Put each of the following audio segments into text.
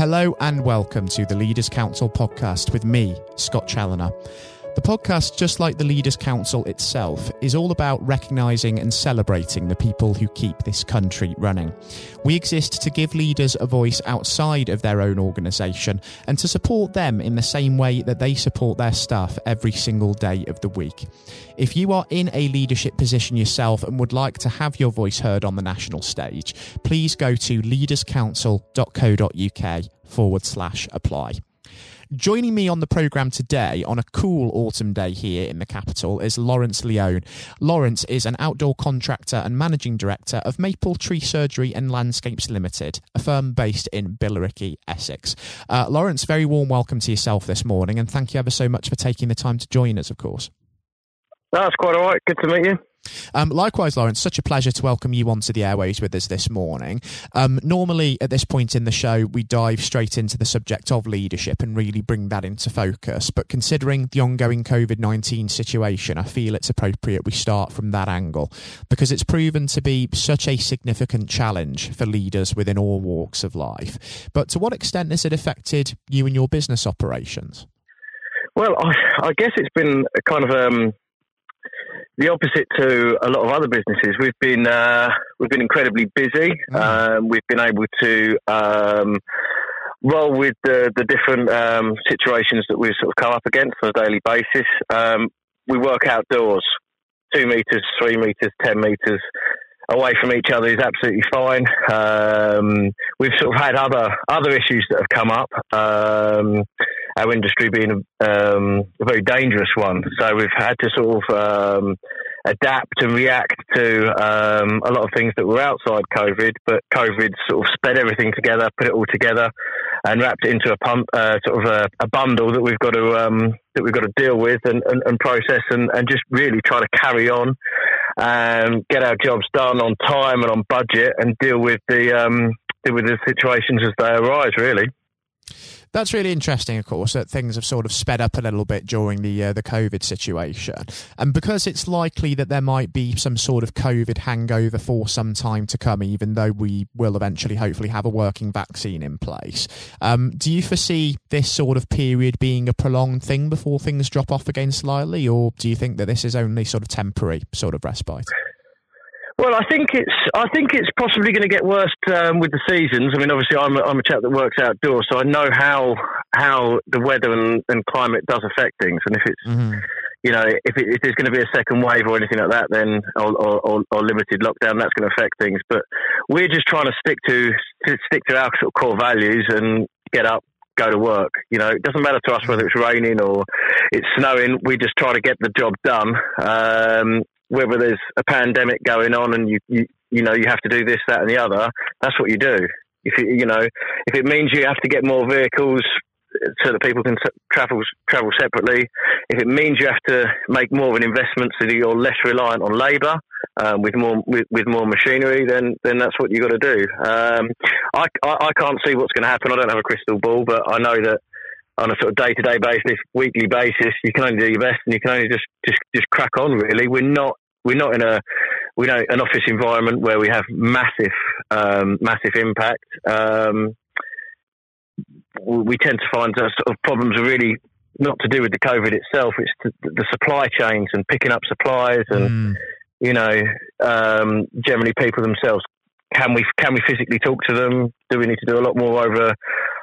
Hello and welcome to the Leaders Council podcast with me, Scott Challoner. The podcast, just like the Leaders Council itself, is all about recognising and celebrating the people who keep this country running. We exist to give leaders a voice outside of their own organisation and to support them in the same way that they support their staff every single day of the week. If you are in a leadership position yourself and would like to have your voice heard on the national stage, please go to leaderscouncil.co.uk forward slash apply. Joining me on the programme today on a cool autumn day here in the capital is Laurence Leone. Laurence is an outdoor contractor and managing director of Maple Tree Surgery and Landscapes Limited, a firm based in Billericay, Essex. Uh, Laurence, very warm welcome to yourself this morning and thank you ever so much for taking the time to join us, of course. That's quite all right. Good to meet you. Um, likewise, Laurence, such a pleasure to welcome you onto the airways with us this morning. Um, normally, at this point in the show, we dive straight into the subject of leadership and really bring that into focus. But considering the ongoing COVID 19 situation, I feel it's appropriate we start from that angle because it's proven to be such a significant challenge for leaders within all walks of life. But to what extent has it affected you and your business operations? Well, I, I guess it's been kind of um, the opposite to a lot of other businesses. We've been uh, we've been incredibly busy. Mm. Um, we've been able to um, roll with the, the different um, situations that we've sort of come up against on a daily basis. Um, we work outdoors, two meters, three meters, ten meters away from each other is absolutely fine. Um, we've sort of had other other issues that have come up. Our industry being a, um, a, very dangerous one, so we've had to sort of um, adapt and react to um, a lot of things that were outside COVID. But COVID sort of sped everything together, put it all together, and wrapped it into a pump, uh, sort of a, a, bundle that we've got to um, that we've got to deal with and, and, and process and, and just really try to carry on and get our jobs done on time and on budget and deal with the um, deal with the situations as they arise. Really. That's really interesting, of course, that things have sort of sped up a little bit during the uh, the COVID situation, and because it's likely that there might be some sort of COVID hangover for some time to come, even though we will eventually, hopefully, have a working vaccine in place. Um, do you foresee this sort of period being a prolonged thing before things drop off again slightly, or do you think that this is only sort of temporary sort of respite? Well, I think it's I think it's possibly going to get worse um, with the seasons. I mean, obviously, I'm a, I'm a chap that works outdoors, so I know how how the weather and, and climate does affect things. And if it's mm-hmm. you know if, it, if, there's going to be a second wave or anything like that, then or, or, or, limited lockdown, that's going to affect things. But we're just trying to stick to, to stick to our sort of core values and get up, go to work. You know, it doesn't matter to us whether it's raining or it's snowing. We just try to get the job done. Um, whether there's a pandemic going on and you, you you know you have to do this, that, and the other, that's what you do. If you you know if it means you have to get more vehicles so that people can travel travel separately, if it means you have to make more of an investment so that you're less reliant on labour um, with more with, with, more machinery, then then that's what you've got to do. Um, I, I, I can't see what's going to happen. I don't have a crystal ball, but I know that on a sort of day to day basis, weekly basis, you can only do your best, and you can only just just just crack on. Really, we're not we're not in a we know an office environment where we have massive um, massive impact. Um, we tend to find that sort of problems are really not to do with the COVID itself. It's the, the supply chains and picking up supplies, and mm. you know, um, generally people themselves. Can we can we physically talk to them? Do we need to do a lot more over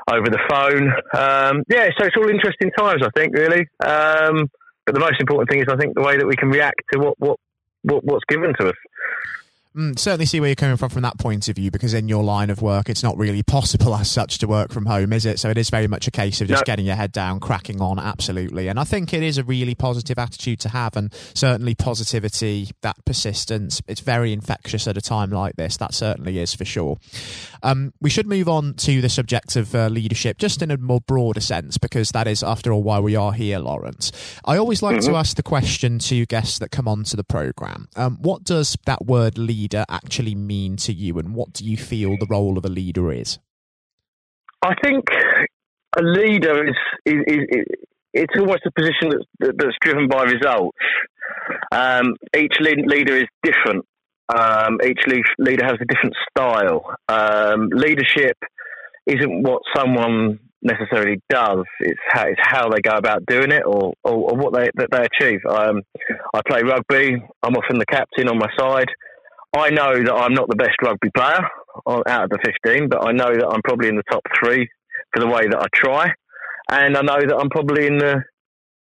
over the phone? Um, yeah, so it's all interesting times, I think, really. Um, but the most important thing is, I think, the way that we can react to what what what, what's given to us. Mm, certainly see where you're coming from from that point of view because in your line of work it's not really possible as such to work from home is it? So it is very much a case of just no. getting your head down cracking on absolutely. And i think it is a really positive attitude to have and certainly positivity that persistence it's very infectious at a time like this that certainly is for sure. Um, we should move on to the subject of uh, leadership just in a more broader sense because that is after all why we are here laurence. I always like mm-hmm. to ask the question to guests that come on to the program um, what does that word lead leader actually mean to you, and what do you feel the role of a leader is? I think a leader is, is, is it's almost a position that's, that's driven by results. Um, each leader is different. Um, each leader has a different style. Um, leadership isn't what someone necessarily does. It's how it's how they go about doing it, or or, or what they that they achieve. Um, I play rugby. I'm often the captain on my side. I know that I'm not the best rugby player out of the 15, but I know that I'm probably in the top three for the way that I try, and I know that I'm probably in the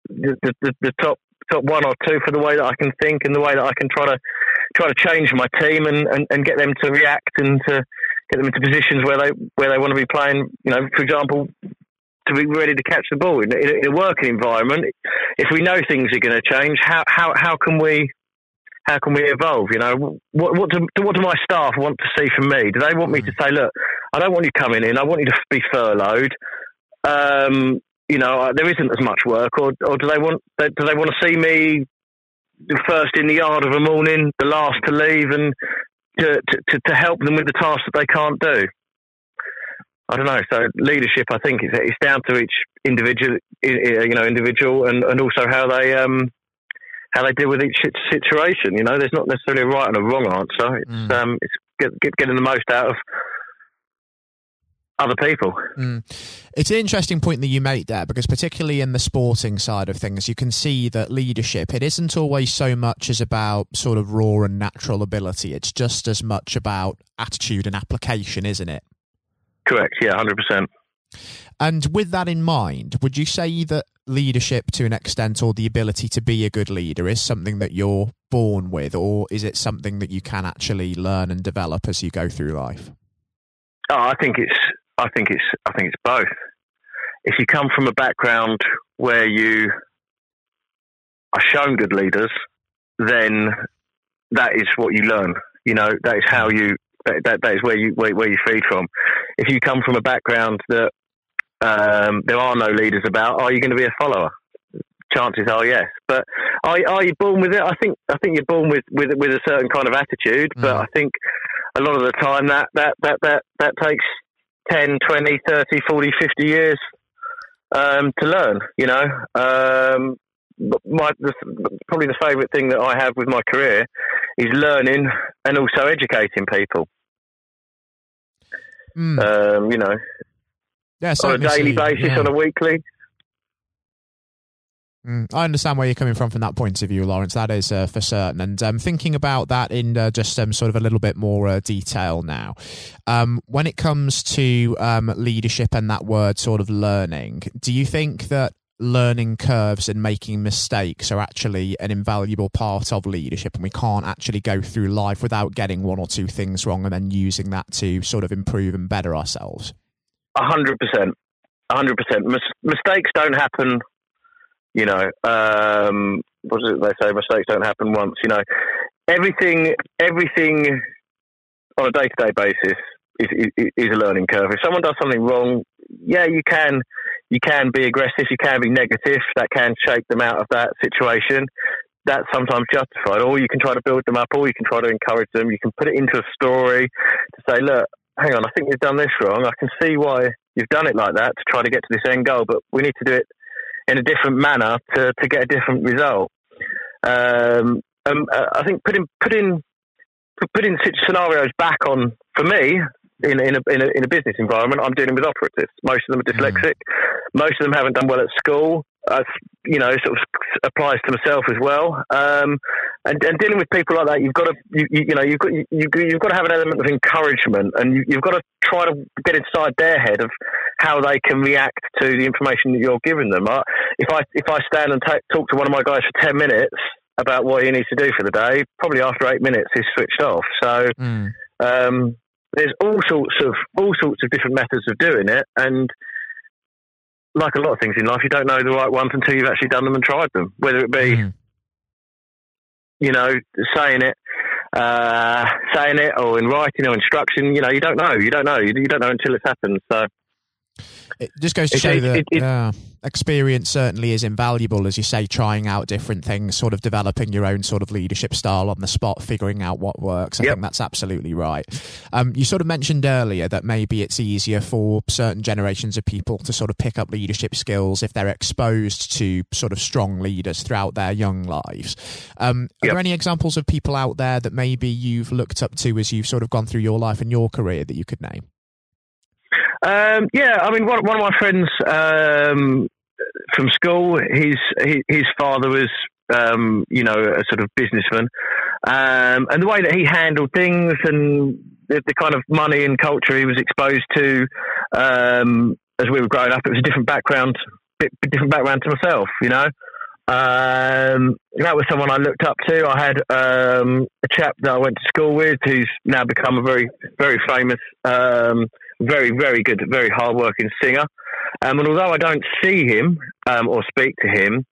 the, the, the top top one or two for the way that I can think and the way that I can try to try to change my team and, and, and get them to react and to get them into positions where they where they want to be playing. You know, for example, to be ready to catch the ball in, in, a working environment. If we know things are going to change, how how how can we how can we evolve? You know, what what do what do my staff want to see from me? Do they want me to say, look, I don't want you coming in. I want you to be furloughed. Um, you know, there isn't as much work, or or do they want do they want to see me first in the yard of a morning, the last to leave, and to, to, to help them with the tasks that they can't do. I don't know. So leadership, I think, it's, it's down to each individual, you know, individual, and, and also how they um, how they deal with each situation. You know, there's not necessarily a right and a wrong answer. It's mm. um, it's get, get, getting the most out of other people. Mm. It's an interesting point that you make there because, particularly in the sporting side of things, you can see that leadership it isn't always so much as about sort of raw and natural ability. It's just as much about attitude and application, isn't it? Correct. Yeah, hundred percent. And with that in mind, would you say that leadership, to an extent, or the ability to be a good leader, is something that you're born with, or is it something that you can actually learn and develop as you go through life? Oh, I think it's I think it's I think it's both. If you come from a background where you are shown good leaders, then that is what you learn. You know, that is how you that, that is where you where, where you feed from. If you come from a background that um, there are no leaders about, are you going to be a follower? Chances are yes, but are, are you born with it? I think I think you're born with, with with a certain kind of attitude, mm. but I think a lot of the time that that that that, that takes 10, 20, 30, 40, 50 years um, to learn, you know. Um, my the, probably the favourite thing that I have with my career is learning and also educating people. Mm. Um, you know, yeah, on a daily basis, yeah. on a weekly. Mm, I understand where you're coming from from that point of view, Laurence. That is uh, for certain. And um, thinking about that in uh, just um, sort of a little bit more uh, detail now, um, when it comes to um, leadership and that word sort of learning, do you think that learning curves and making mistakes are actually an invaluable part of leadership and we can't actually go through life without getting one or two things wrong and then using that to sort of improve and better ourselves? Hundred percent. Hundred percent. Mistakes don't happen you know, um, what is it they say? Mistakes don't happen once. You know, everything, everything on a day to day basis is, is, is a learning curve. If someone does something wrong, yeah, you can you can be aggressive, you can be negative. That can shake them out of that situation. That's sometimes justified. Or you can try to build them up, or you can try to encourage them. You can put it into a story to say, look, hang on, I think you've done this wrong. I can see why you've done it like that to try to get to this end goal, but we need to do it in a different manner to, to get a different result. Um, um, uh, I think putting putting putting such scenarios back on for me in in a, in a, in a business environment, I'm dealing with operatives. Most of them are dyslexic. Mm. Most of them haven't done well at school. Uh, you know, sort of applies to myself as well. Um, and, and, dealing with people like that, you've got to, you, you, you know, you've got you, have got to have an element of encouragement, and you, have got to try to get inside their head of how they can react to the information that you're giving them. I, if I if I stand and talk to one of my guys for ten minutes about what he needs to do for the day, probably after eight minutes he's switched off. So mm. um, there's all sorts of all sorts of different methods of doing it, and like a lot of things in life, you don't know the right ones until you've actually done them and tried them. Whether it be, mm. you know, saying it, uh, saying it, or in writing or instruction, you know, you don't know. You don't know. You, you don't know until it's happened. So it just goes to show it, that it, it, uh, experience certainly is invaluable, as you say, trying out different things, sort of developing your own sort of leadership style on the spot, figuring out what works. I yep. think that's absolutely right. Um, you sort of mentioned earlier that maybe it's easier for certain generations of people to sort of pick up leadership skills if they're exposed to sort of strong leaders throughout their young lives. Um, are yep. there any examples of people out there that maybe you've looked up to as you've sort of gone through your life and your career that you could name? Um, yeah, I mean, one, one of my friends um, from school, his his father was, um, you know, a sort of businessman, um, and the way that he handled things and the, the, kind of money and culture he was exposed to um, as we were growing up, it was a different background, bit, different background to myself, you know. Um, that was someone I looked up to. I had um, a chap that I went to school with who's now become a very, very famous, um, very, very good, very hardworking singer. Um, and although I don't see him um, or speak to him,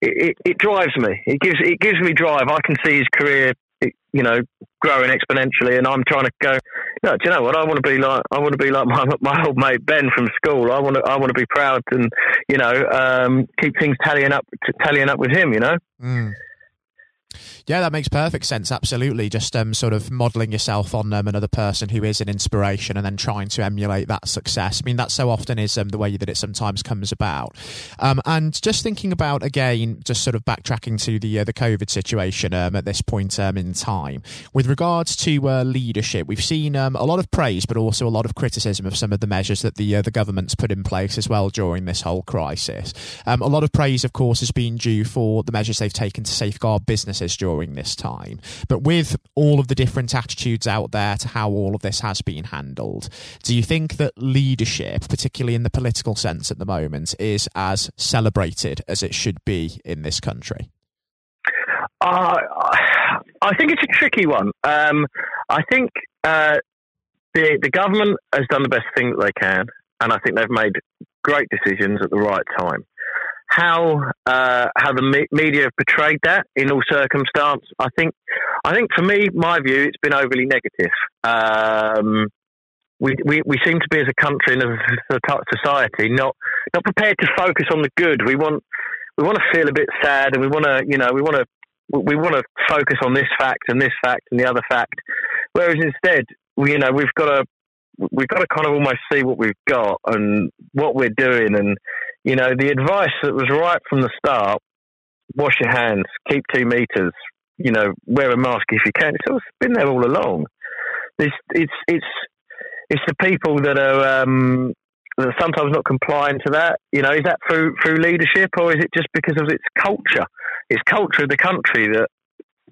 it, it, it, drives me. It gives it gives me drive. I can see his career, you know, growing exponentially, and I'm trying to go. No, do you know what? I want to be like. I want to be like my my old mate Ben from school. I want to. I want to be proud and you know um, keep things tallying up tallying up with him. You know. Mm. Yeah, that makes perfect sense. Absolutely. Just um, sort of modeling yourself on um, another person who is an inspiration and then trying to emulate that success. I mean, that so often is um, the way that it sometimes comes about. Um, and just thinking about, again, just sort of backtracking to the uh, the COVID situation um, at this point um, in time, with regards to uh, leadership, we've seen a lot of praise, but also a lot of criticism of some of the measures that the, uh, the government's put in place as well during this whole crisis. a lot of praise, of course, has been due for the measures they've taken to safeguard businesses during this time. But with all of the different attitudes out there to how all of this has been handled, do you think that leadership, particularly in the political sense at the moment, is as celebrated as it should be in this country? Uh, I think it's a tricky one. Um, I think uh, the the government has done the best thing that they can, and I think they've made great decisions at the right time how uh, how the me- media have portrayed that in all circumstance. I think I think for me, my view, it's been overly negative. Um, we, we, we seem to be as a country and as a society not not prepared to focus on the good. We want we want to feel a bit sad, and we want to you know we want to we want to focus on this fact and this fact and the other fact. Whereas instead, we you know we've got to we've got to kind of almost see what we've got and what we're doing and you know, the advice that was right from the start wash your hands, keep two meters, you know, wear a mask if you can. It's, been there all along. It's, it's, it's, it's the people that are, um, that are sometimes not complying to that. You know, is that through, through leadership or is it just because of its culture? It's culture of the country that,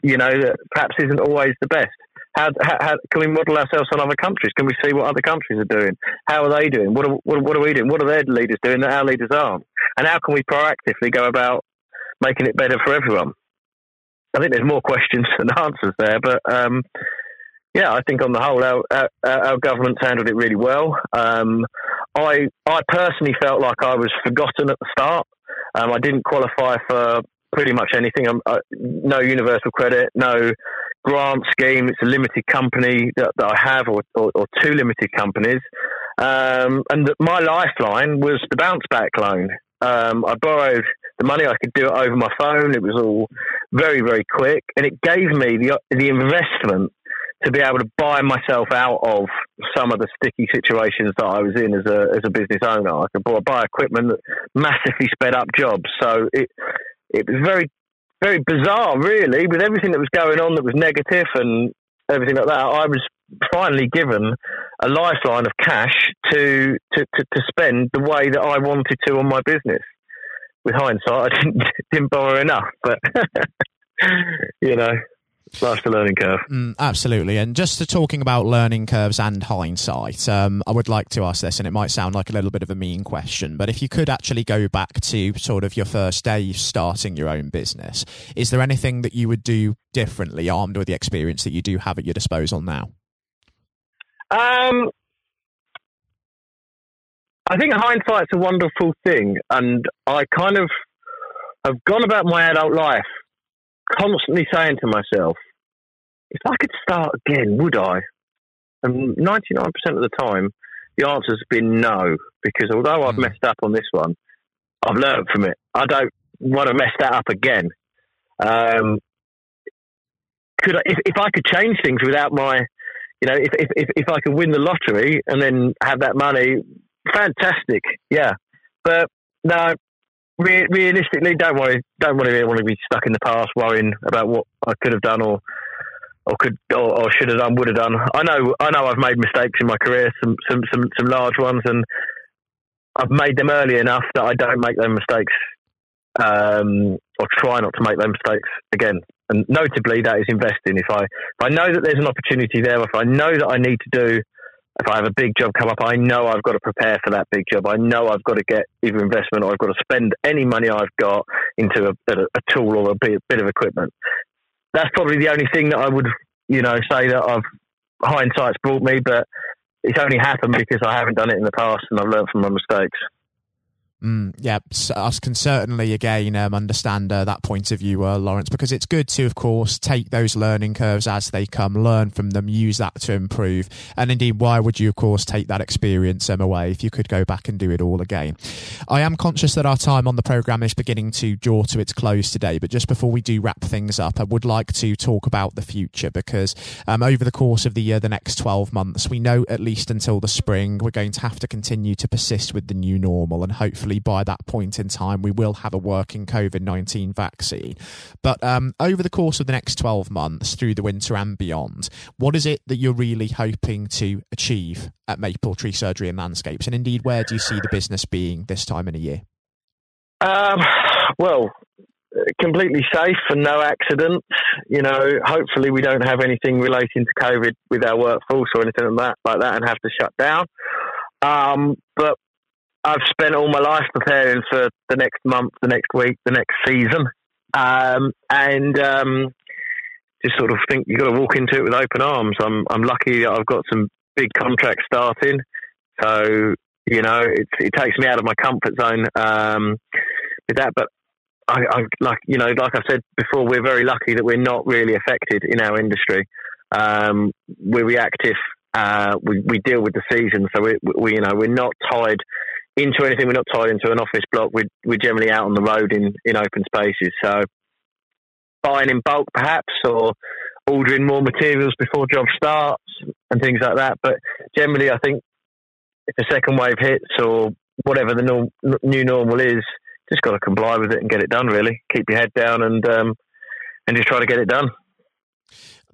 you know, that perhaps isn't always the best. How, how, can we model ourselves on other countries? Can we see what other countries are doing? How are they doing? What are, what, what are we doing? What are their leaders doing that our leaders aren't? And how can we proactively go about making it better for everyone? I think there's more questions than answers there, but um, yeah, I think on the whole, our, our, our government's handled it really well. Um, I I personally felt like I was forgotten at the start. Um, I didn't qualify for pretty much anything. Uh, no universal credit, no grant scheme. It's a limited company that, that I have, or, or, or, two limited companies. Um, and the, my lifeline was the bounce back loan. Um, I borrowed the money. I could do it over my phone. It was all very, very quick, and it gave me the the investment to be able to buy myself out of some of the sticky situations that I was in as a as a business owner. I could buy, buy equipment that massively sped up jobs. So it it was very very bizarre, really, with everything that was going on that was negative and everything like that. I was finally given a lifeline of cash to, to, to, to spend the way that I wanted to on my business. With hindsight, I didn't didn't borrow enough, but you know, life's a learning curve. Mm, absolutely. And just to talking about learning curves and hindsight, um, I would like to ask this, and it might sound like a little bit of a mean question, but if you could actually go back to sort of your first day starting your own business, is there anything that you would do differently, armed with the experience that you do have at your disposal now? Um, I think hindsight's a wonderful thing, and I kind of have gone about my adult life constantly saying to myself, if I could start again, would I? And 99% of the time, the answer's been no, because although I've mm. messed up on this one, I've learned from it. I don't want to mess that up again. Um, could I, if, if I could change things without my, you know, if, if, if I could win the lottery and then have that money, fantastic, yeah. But no, re- realistically, don't worry, don't want to want to be stuck in the past, worrying about what I could have done or or could or, or, should have done, would have done. I know, I know, I've made mistakes in my career, some some some, some large ones, and I've made them early enough that I don't make those mistakes, um, or try not to make those mistakes again. And notably, that is investing. If I if I know that there's an opportunity there, if I know that I need to do, if I have a big job come up, I know I've got to prepare for that big job. I know I've got to get either investment or I've got to spend any money I've got into a, a, a tool or a bit, bit of equipment. That's probably the only thing that I would, you know, say that I've hindsight's brought me, but it's only happened because I haven't done it in the past and I've learned from my mistakes. Mm, yeah, us can certainly again um, understand uh, that point of view, uh, Laurence, because it's good to, of course, take those learning curves as they come, learn from them, use that to improve. And indeed, why would you, of course, take that experience um, away if you could go back and do it all again? I am conscious that our time on the programme is beginning to draw to its close today, but just before we do wrap things up, I would like to talk about the future because um, over the course of the year, the next 12 months, we know at least until the spring, we're going to have to continue to persist with the new normal and hopefully hopefully by that point in time we will have a working COVID 19 vaccine. But um, over the course of the next 12 months, through the winter and beyond, what is it that you're really hoping to achieve at Maple Tree Surgery and Landscapes? And indeed, where do you see the business being this time in a year? Um, well, completely safe and no accidents. You know, hopefully we don't have anything relating to COVID with our workforce or anything like that, like that and have to shut down. Um, but I've spent all my life preparing for the next month, the next week, the next season, um, and um, just sort of think you've got to walk into it with open arms. I'm I'm lucky that I've got some big contracts starting, so you know it, it takes me out of my comfort zone um, with that. But I, I like you know like I said before, we're very lucky that we're not really affected in our industry. Um, we're reactive. Uh, we, we deal with the season, so we, we you know we're not tied into anything. We're not tied into an office block. We're, we're generally out on the road in, in open spaces. So buying in bulk, perhaps, or ordering more materials before job starts and things like that. But generally, I think if a second wave hits or whatever the norm, new normal is, just got to comply with it and get it done. Really, keep your head down and um, and just try to get it done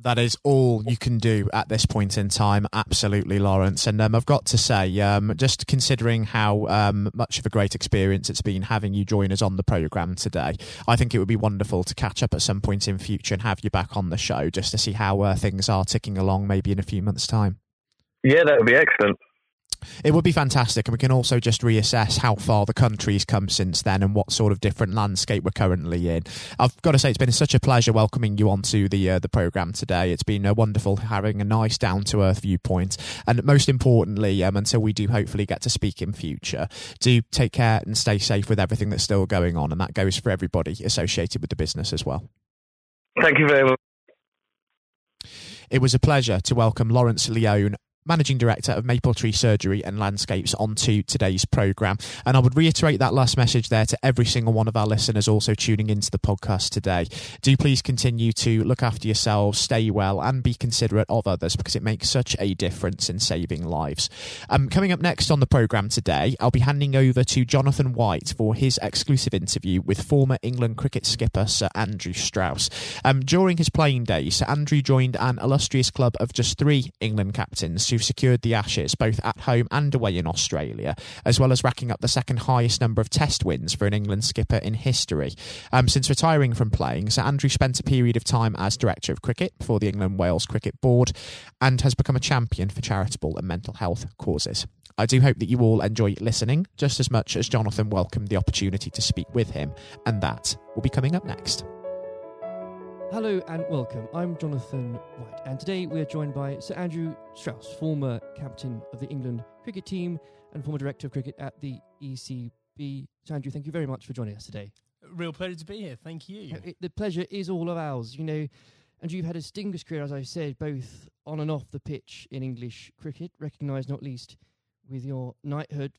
that is all you can do at this point in time. Absolutely, Laurence. And um, I've got to say, um, just considering how um, much of a great experience it's been having you join us on the programme today, I think it would be wonderful to catch up at some point in future and have you back on the show just to see how uh, things are ticking along maybe in a few months' time. Yeah, that would be excellent. It would be fantastic, and we can also just reassess how far the country's come since then and what sort of different landscape we're currently in. I've got to say, it's been such a pleasure welcoming you onto the uh, the program today. It's been uh, wonderful having a nice down to earth viewpoint, and most importantly, um, until we do hopefully get to speak in future, do take care and stay safe with everything that's still going on, and that goes for everybody associated with the business as well. Thank you very much. It was a pleasure to welcome Laurence Leone Managing Director of Maple Tree Surgery and Landscapes, onto today's programme. And I would reiterate that last message there to every single one of our listeners also tuning into the podcast today. Do please continue to look after yourselves, stay well, and be considerate of others because it makes such a difference in saving lives. Um, coming up next on the programme today, I'll be handing over to Jonathan White for his exclusive interview with former England cricket skipper Sir Andrew Strauss. Um, during his playing days, Sir Andrew joined an illustrious club of just three England captains who've secured the Ashes both at home and away in Australia, as well as racking up the second highest number of Test wins for an England skipper in history. Um, since retiring from playing, Sir Andrew spent a period of time as Director of Cricket for the England Wales Cricket Board and has become a champion for charitable and mental health causes. I do hope that you all enjoy listening just as much as Jonathan welcomed the opportunity to speak with him, and that will be coming up next. Hello and welcome. I'm Jonathan White, and today we are joined by Sir Andrew Strauss, former captain of the England cricket team and former director of cricket at the ECB. Sir Andrew, thank you very much for joining us today. Real pleasure to be here. Thank you. Uh, it, the pleasure is all of ours. You know, and you've had a distinguished career, as I said, both on and off the pitch in English cricket, recognised not least with your knighthood